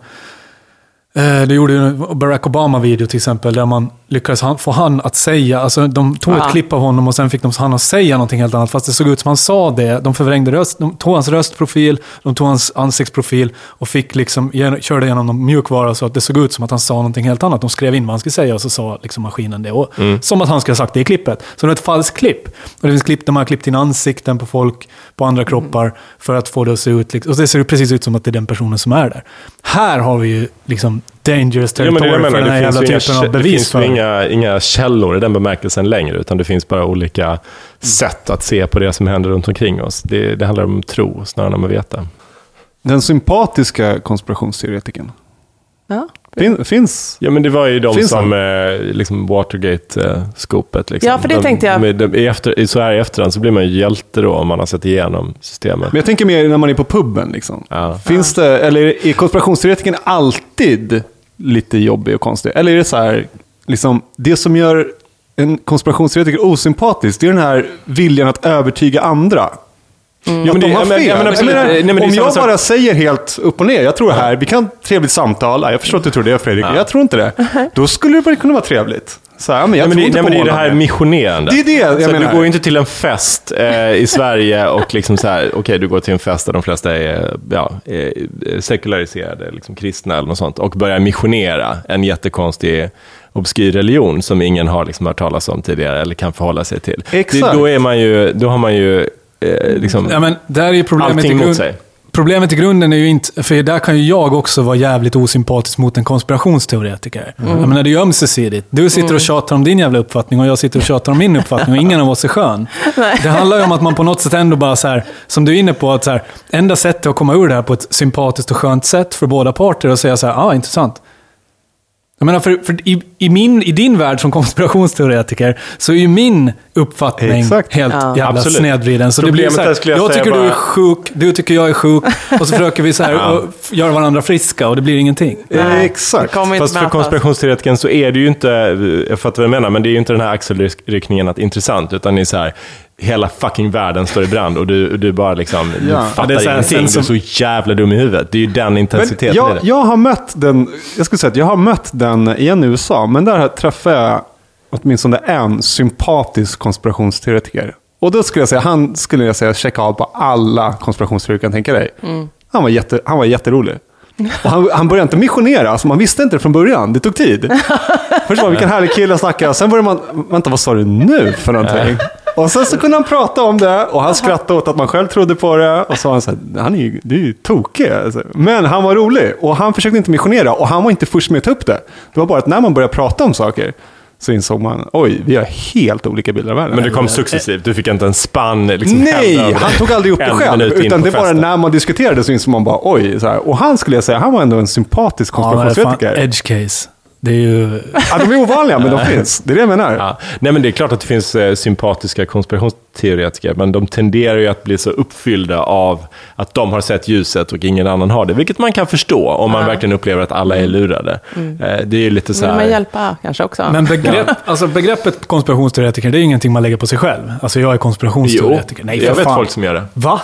Eh, det gjorde ju en Barack Obama-video till exempel, där man lyckades få han att säga, alltså de tog
Ja.
ett klipp av honom och sen fick de han att säga någonting helt annat, fast det såg ut som han sa det. De förvrängde röst, de tog hans röstprofil, de tog hans ansiktsprofil och fick liksom, körde igenom någon mjukvara så att det såg ut som att han sa någonting helt annat. De skrev in vad han skulle säga och så sa liksom maskinen det. Och, Som att han skulle ha sagt det i klippet. Så det är ett falskt klipp. Och det finns klipp där man har klippt in ansikten på folk, på andra kroppar, för att få det att se ut, och det ser precis ut som att det är den personen som är där. Här har vi ju liksom dangerous
Ja, men det,
territory
jag menar,
för den här
det
jävla
finns ju
typen
inga,
av
det
bevis.
finns
för.
ju inga, inga källor i den bemärkelsen längre, utan det finns bara olika sätt att se på det som händer runt omkring oss. Det, det handlar om tro snarare än om att veta.
den sympatiska konspirationsteoretikern.
Ja.
Fin, finns...
Ja, men det var ju de
Finns
som eh, liksom Watergate-skopet. Liksom.
Ja, för det
de,
tänkte jag.
Med, de, i efter, så här i efterhand så blir man ju hjälte då om man har sett igenom systemet.
Men jag tänker mer när man är på puben. Liksom.
Ja.
Finns det, eller är konspirationsteoretikern alltid lite jobbig och konstig? Eller är det så här, liksom, det som gör en konspirationsteoretiker osympatisk, det är den här viljan att övertyga andra. Ja,
men det-
de har
ja,
fel.
ja, men
Jag
absolut.
menar,
Nej, men det
om jag
sak.
bara säger helt upp och ner, jag tror här, vi kan ha ett trevligt samtal, Ja, jag förstår att du tror det Fredrik, jag tror inte det. Då skulle det bara kunna vara trevligt. Så här, ja, men jag
Ja, men det, nej, men det är det här missionerande.
Det är det jag
så
menar.
Du går ju inte till en fest eh, i Sverige och liksom så här, okej, du går till en fest där de flesta är ja, eh, sekulariserade, liksom kristna eller något sånt, och börjar missionera en jättekonstig obskyr religion som ingen har liksom hört talas om tidigare eller kan förhålla sig till.
Exakt.
Det, då, är man ju, då har man ju eh, liksom
Ja, men där är problemet
allting
i
mot sig.
Problemet i grunden är ju inte, för där kan ju jag också vara jävligt osympatisk mot en konspirationsteoretiker. Jag menar, det är ju ömsesidigt. Du sitter och tjatar om din jävla uppfattning och jag sitter och tjatar om min uppfattning och ingen av oss är skön. Det handlar ju om att man på något sätt ändå bara så här, som du är inne på, att så här, enda sättet att komma ur det här på ett sympatiskt och skönt sätt för båda parter och säga så här, ja, ah, intressant. Jag menar, för, för i, i, min, i din värld som konspirationsteoretiker så är ju min uppfattning
Exakt.
helt
Ja.
jävla
Absolut.
snedvriden. Så det blir
Problemet
så här,
jag
jag, tycker du är
bara-
sjuk, du tycker jag är sjuk. Och så försöker vi så här
Ja.
göra varandra friska och det blir ingenting.
Nej,
Exakt.
Fast för konspirationsteoretikern så är det ju inte, jag fattar vad jag menar, men det är ju inte den här axelryckningen att intressant, utan det är så här, hela fucking världen står i brand och du, du bara liksom, du
Ja.
fattar
Ja, det är så här,
ingenting,
sen
du är så jävla dum i huvudet. Det är ju den intensiteten i
jag,
det.
jag har mött den, jag skulle säga att jag har mött den igen i USA, men där träffade jag åtminstone en sympatisk konspirationsteoretiker. Och då skulle jag säga, han skulle jag säga checka av på alla konspirationsteorier du kan tänka dig. Han, var jätte, han var jätterolig. Och han, han började inte missionera, alltså man visste inte det från början. Det tog tid. Först var vilken härlig kille att snacka, sen började man, vänta vad sa du nu för någonting? Och sen så kunde han prata om det och han skrattade åt att man själv trodde på det. Och så var han så här, han är ju, du är ju tokig. Alltså. Men han var rolig och han försökte inte missionera och han var inte först med att ta upp det. Det var bara att när man började prata om saker så insåg man, oj, vi har helt olika bilder av världen.
Men det kom successivt, du fick inte en spann liksom,
Nej, han tog aldrig upp det själv. Utan det var när man diskuterade så insåg man bara, oj. Så här. Och han skulle jag säga, han var ändå en sympatisk
Ja, fan
konspirationsteoretiker.
edge case. Det är ju...
Ja, de är ovanliga, men de finns. Det är det jag menar.
Ja. Nej, men det är klart att det finns eh, sympatiska konspirationsteoretiker, men de tenderar ju att bli så uppfyllda av att de har sett ljuset och ingen annan har det. Vilket man kan förstå om man verkligen upplever att alla är lurade. Eh, Det är ju lite så
Vill man
här...
hjälpa kanske också?
Men begrepp, alltså begreppet konspirationsteoretiker, det är ingenting man lägger på sig själv. Alltså jag är konspirationsteoretiker. Nej, för
jag vet
fan.
folk som gör det.
Va?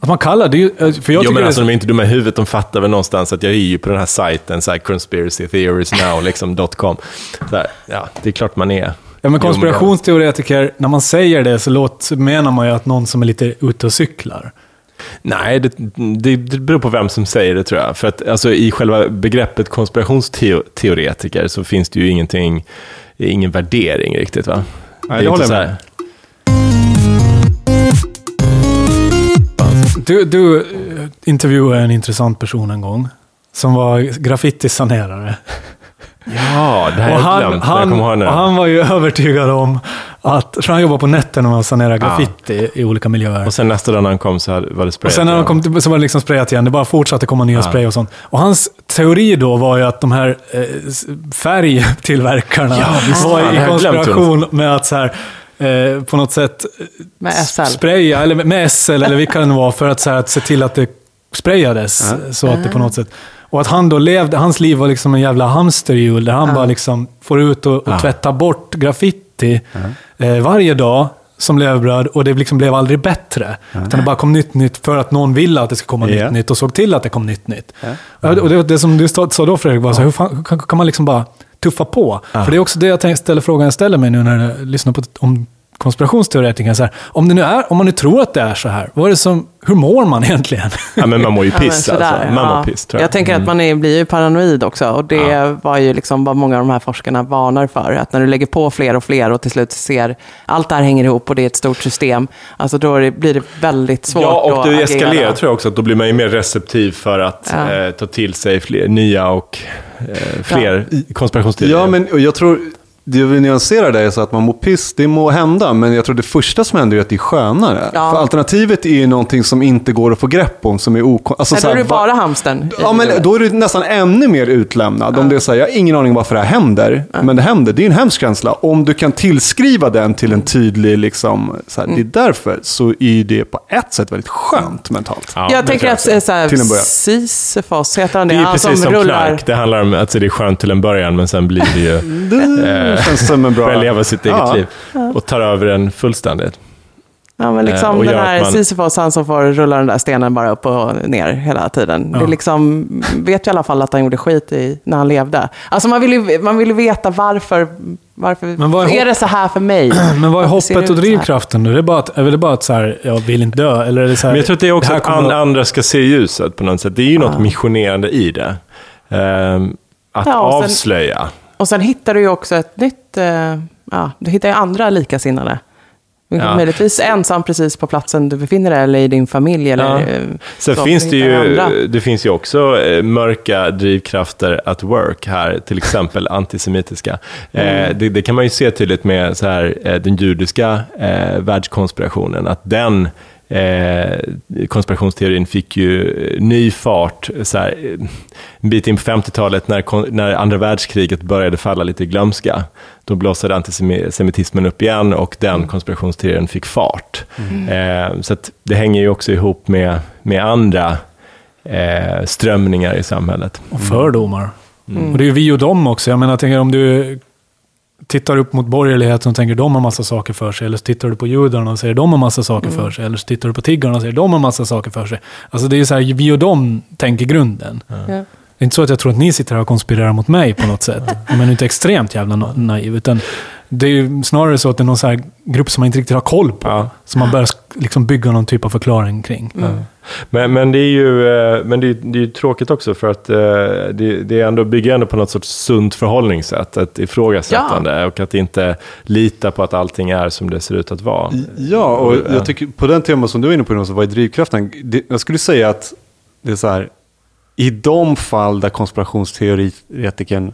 Att man kallar det ju... För jag
jo, men
det
alltså, de är inte dumma i huvudet. De fattar väl någonstans att jag är ju på den här sajten, så här conspiracy theories now, liksom, ja, det är klart man är.
Ja, men konspirationsteoretiker, när man säger det så låt, menar man ju att någon som är lite ute och cyklar.
Nej, det, det, det beror på vem som säger det tror jag. För att alltså, i själva begreppet konspirationsteoretiker så finns det ju ingenting, ingen värdering riktigt va?
Nej,
är
det håller jag med.
Du, du eh, intervjuade en intressant person en gång. Som var graffitisanerare.
Ja, det här
Och
har jag
han,
glömt. jag
han,
kommer ihåg nu.
och han var ju övertygad om att, för han jobbar på nätterna med att sanera graffiti i olika miljöer.
Och sen nästa dag när han kom så var det sprayat.
Och sen när
igen.
kom så var det liksom sprayat igen. Det bara fortsatte komma nya spray och sånt. Och hans teori då var ju att de här eh, färgtillverkarna
Ja,
var i
jag
konspiration med att så här, eh, på något sätt eh,
Med SL.
spraya, eller med SL eller vilka det nu var, för att, så här, att se till att det sprayades. Så att det på något sätt... Och att han då levde, hans liv var liksom en jävla hamsterhjul där han bara liksom får ut och, och
Ja.
tvätta bort graffiti eh, varje dag som levebröd och det liksom blev aldrig bättre. Utan det bara kom nytt nytt för att någon ville att det skulle komma
Ja.
nytt nytt och såg till att det kom nytt nytt. Och och det, det som du sa då Fredrik var så här, hur, fan, hur kan, kan man liksom bara tuffa på? För det är också det jag tänkte ställa frågan jag ställer mig nu när jag lyssnar på om konspirationsteoretiker. Så här, om, det nu är, om man nu tror att det är så här, vad är det som, hur mår man egentligen?
Ja, men man mår ju
Ja,
piss
sådär,
alltså. Man
ja.
mår piss tror jag.
Jag tänker att man är, blir ju paranoid också. Och det var ju liksom vad många av de här forskarna varnar för. Att när du lägger på fler och fler och till slut ser allt det här hänger ihop och det är ett stort system. Alltså då det, blir det väldigt svårt
Ja, och
att
det eskalerar tror jag också, att då blir man ju mer receptiv för att
Ja.
eh, ta till sig fler, nya och eh, fler konspirationsteorier.
Ja, men jag tror, det vi nyanserar det är så att man mår piss, det må hända, men jag tror det första som händer är att det är skönare.
Ja.
För alternativet är ju någonting som inte går att få grepp om, som är ok... Alltså,
då är det
va-
bara hamstern.
Ja, men då är du nästan ännu mer utlämnad. Om det är så här, jag har ingen aning varför det här händer, men det händer. Det är en hemsk känsla. Om du kan tillskriva den till en tydlig, liksom, så här, det är därför, så är det på ett sätt väldigt skönt mentalt.
Ja, det
jag tänker att eh, så här,
Till en början.
Sisyfos, heter han det?
Det är precis som
rullar.
knark. Det handlar om att det är skönt till en början, men sen blir det ju...
Det känns som en bra...
börjar leva sitt eget
Ja.
liv. Och tar över en fullständigt.
Ja, men
Eh,
liksom den här
man-
Sisyfos, han som får rulla den där stenen bara upp och ner hela tiden. Det
Ja.
är liksom, vet ju i alla fall att han gjorde skit i, när han levde. Alltså man vill ju, man vill ju veta varför, varför
Men vad är
är, det så här för mig?
Men vad är hoppet
det
och drivkraften då? Det är, bara att, är det bara att så här, jag vill inte dö? Eller är det så här,
Men jag tror att det är också
här
att
kommer
an-
att-
andra ska se ljuset på något sätt. Det är ju något missionerande i det. Ehm, att
Ja, och sen-
avslöja.
Och sen hittar du ju också ett nytt, eh, ja, du hittar ju andra likasinnade.
Ja.
Möjligtvis ensam precis på platsen du befinner dig eller i din familj. Eller,
Ja.
eh,
Sen
så,
finns det ju,
andra.
det finns ju också eh, mörka drivkrafter at work här, till exempel antisemitiska.
Mm.
Eh, det, det kan man ju se tydligt med så här, eh, den judiska eh, världskonspirationen, att den eh, konspirationsteorin fick ju eh, ny fart så här, eh, en bit in på 50-talet när, när andra världskriget började falla lite i glömska. Då blossade antisemitismen upp igen och den konspirationsteorin fick fart. Eh, så att det hänger ju också ihop med, med andra eh, strömningar i samhället.
Och fördomar.
Mm.
Och det är ju vi och dem också. Jag menar, jag tänker om du tittar upp mot borgerligheten och tänker de har massa saker för sig. Eller så tittar du på judarna och säger de har massa saker
Mm.
för sig. Eller så tittar du på tiggarna och säger de har massa saker för sig. Alltså det är ju så här, vi och dem tänker grunden.
Ja.
Det är inte så att jag tror att ni sitter här och konspirerar mot mig på något sätt. Men är inte extremt jävla na- naiv. Utan det är ju snarare så att det är någon så här grupp som man inte riktigt har koll på.
Ja.
Som man börjar liksom bygga någon typ av förklaring kring.
Men, men det är ju, eh, men det är, det är tråkigt också för att eh, det, det är ändå, bygger ändå på något sorts sunt förhållningssätt, ett ifrågasättande och att inte lita på att allting är som det ser ut att vara.
Ja, och jag tycker på den teman som du är inne på, Jonas, så vad är drivkraften? Det, jag skulle säga att det är så här, i de fall där konspirationsteoretikern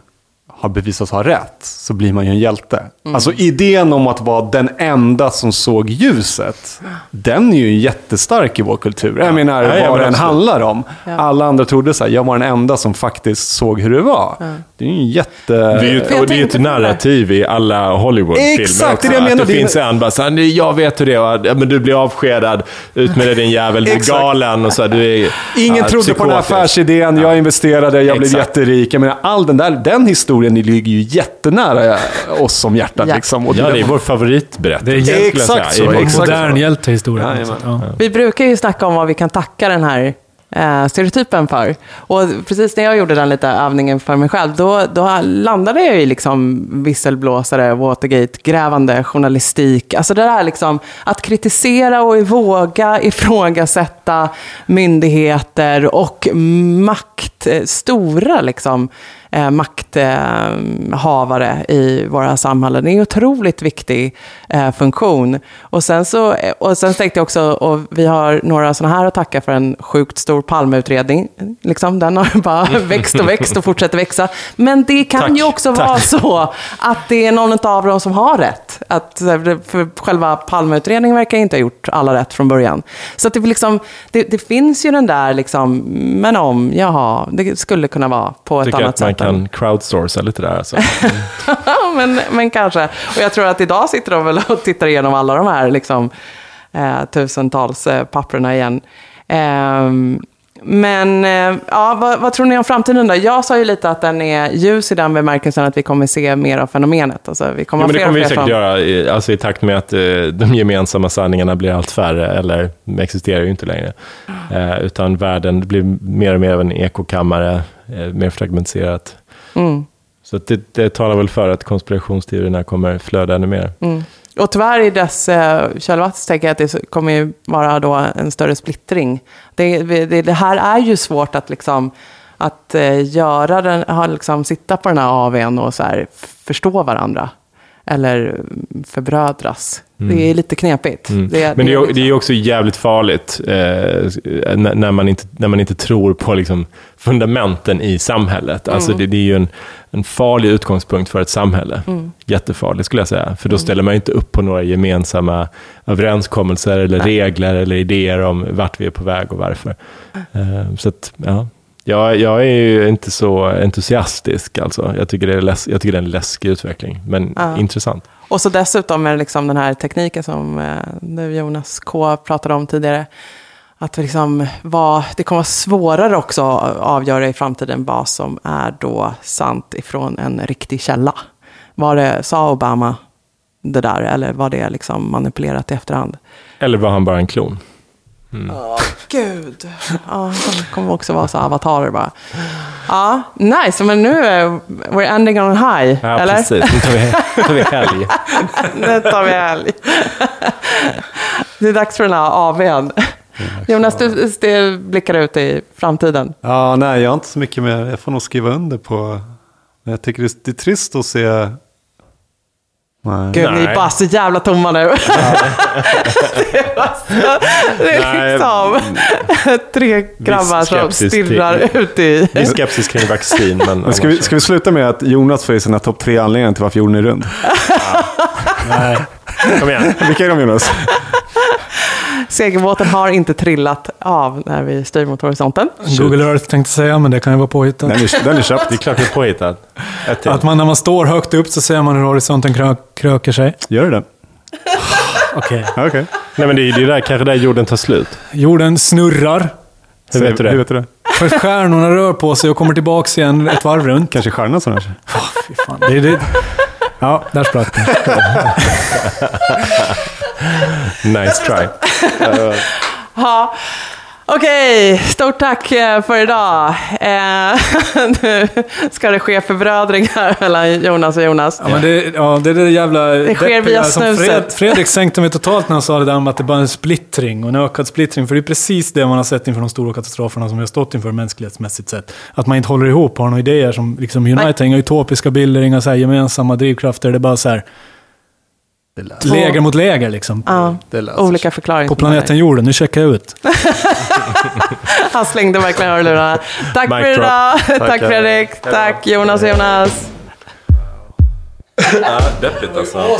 har bevisats ha rätt, så blir man ju en hjälte. Alltså idén om att vara den enda som såg ljuset, den är ju jättestark i vår kultur. Jag menar,
Ja, ja,
vad den handlar om.
Ja.
Alla andra trodde så här, jag var den enda som faktiskt såg hur det var. Det är ju en jätte...
Det är ju,
jag
och det är ett
det.
narrativ i alla Hollywoodfilmer
Exakt,
också.
det är det jag
att
menar.
det
Det är-
finns en bara så här, "Nej, jag vet hur det är, ja, men du blir avskedad, ut med dig din jävel, du är galen och så här, du är
Ingen
ja,
trodde på den här
psykotisk.
affärsidén, jag investerade, jag blev
Exakt.
jätterik. Jag menar, all den där den historien ligger ju jättenära oss som hjärtat.
Ja.
Liksom. Och
Ja, det är vår favoritberättelse.
Det är
skulle jag
exakt
säga,
så,
i vår
exakt.
Modern hjältehistoria.
Jajamän.
Ja.
Vi brukar ju snacka om vad vi kan tacka den här eh, stereotypen för. Och precis när jag gjorde den lite övningen för mig själv, då, då landade jag i liksom visselblåsare, Watergate, grävande journalistik. Alltså det där liksom, att kritisera och våga ifrågasätta myndigheter och makt, eh, stora liksom, eh, makthavare i våra samhällen. Det är en otroligt viktig eh, funktion. Och sen, så, och sen tänkte jag också, och vi har några sådana här att tacka för en sjukt stor Palmeutredning. Liksom, den har bara växt och växt och fortsätter växa. Men det kan
Tack,
ju också
tack.
vara så att det är någon av dem som har rätt. Att, för själva Palmeutredningen verkar inte ha gjort alla rätt från början. Så att det, liksom, det, det finns ju den där, liksom, men om, jaha, det skulle kunna vara på ett
Tycker
annat sätt.
Kan crowdsourca lite där. Alltså.
men, men kanske. Och jag tror att idag sitter de väl och tittar igenom alla de här liksom, eh, tusentals eh, papperna igen. Ehm, men eh, ja, vad, vad tror ni om framtiden då? Jag sa ju lite att den är ljus i den bemärkelsen att vi kommer se mer av fenomenet. Alltså, vi kommer
Ja, men det kommer vi säkert
som-
göra i, alltså, i takt med att eh, de gemensamma sanningarna blir allt färre, eller existerar ju inte längre. Eh, utan världen blir mer och mer av en ekokammare, eh, mer fragmentiserat.
Mm.
Så det, det talar väl för att konspirationsteorierna kommer flöda ännu mer.
Mm. Och tyvärr i dess eh, kölvatten tänker jag att det kommer ju vara då en större splittring. Det, det, det här är ju svårt att liksom att eh, göra den, ha, liksom, sitta på den här AWn och så här, förstå varandra. Eller mm, förbrödras. Det är lite knepigt.
Mm.
Det,
Men det är,
liksom-
det är också jävligt farligt eh, när, när, man inte, när man inte tror på liksom, fundamenten i samhället. Alltså
Mm.
det, det är ju en, en farlig utgångspunkt för ett samhälle.
Mm.
Jättefarlig skulle jag säga. För då ställer man inte upp på några gemensamma överenskommelser eller regler eller idéer om vart vi är på väg och varför. Eh, så att, ja. Jag, jag är ju inte så entusiastisk. Alltså. Jag, tycker det är läs, jag tycker det är en läskig utveckling, men
Ja.
intressant.
Och så dessutom är det liksom den här tekniken som eh, nu Jonas K pratade om tidigare. Att liksom vad, det kommer vara svårare också att avgöra i framtiden vad som är då sant ifrån en riktig källa. Var det, sa Obama det där eller var det liksom manipulerat i efterhand?
Eller var han bara en klon?
Gud. Ja, de kommer också vara så avatarer bara. Ja, nice. Men nu är we're ending on high.
Ja,
eller?
precis. Nu tar vi, tar vi helg.
Nu tar vi helg. Det är dags för den här AWn. Jonas, du, blickar ut i framtiden.
Ja, nej, jag har inte så mycket mer. Jag får nog skriva under på. Men jag tycker det det är trist att se. Nej.
Gud, ni är bara så jävla tomma nu. det, var så, det är liksom tre grabbar som
skepsis till-
stirrar ut i...
Det är skepsis kring vaccin, men
Men ska, vi, ska vi sluta med att Jonas får i sina topp tre anledningar till varför jorden är rund?
Nej.
Kom igen.
Vilka är de Jonas?
Segelbåten har inte trillat av när vi styr mot horisonten.
Google Earth tänkte säga, men det kan ju vara påhittat.
Den är, den är köpt.
Det är klart det är påhittat.
Att man när man står högt upp så ser man hur horisonten krö kröker sig.
Gör det det?
Okej.
Ja, Okej.
Nej, men det är ju där, kanske där jorden tar slut.
Jorden snurrar.
Hur vet du det?
Hur vet du det?
För stjärnorna rör på sig och kommer tillbaka igen ett varv runt.
Kanske stjärnan som rör sig.
Fy fan. Det är det. Ja, där sprack det.
Nice try.
Ja. Okej, stort tack eh, för idag. Eh, nu ska det ske förbrödringar mellan Jonas och Jonas.
Ja, men det, ja, det är det jävla... Det
sker via
som
snuset.
Fred, Fredrik sänkte mig totalt när han sa det där om att det bara är en splittring och en ökad splittring. För det är precis det man har sett inför de stora katastroferna som vi har stått inför mänsklighetsmässigt sett. Att man inte håller ihop, har några idéer som liksom unitar, inga utopiska bilder, inga så här gemensamma drivkrafter. Det är bara så här läger mot läger liksom.
Ja, olika förklaringar.
På planeten jorden, nu checkar jag ut.
Han slängde verkligen hörlurarna. Tack
Mic
för idag. Tack,
Tackar.
Fredrik. Tack Jonas och Jonas.
Ja, deppigt alltså.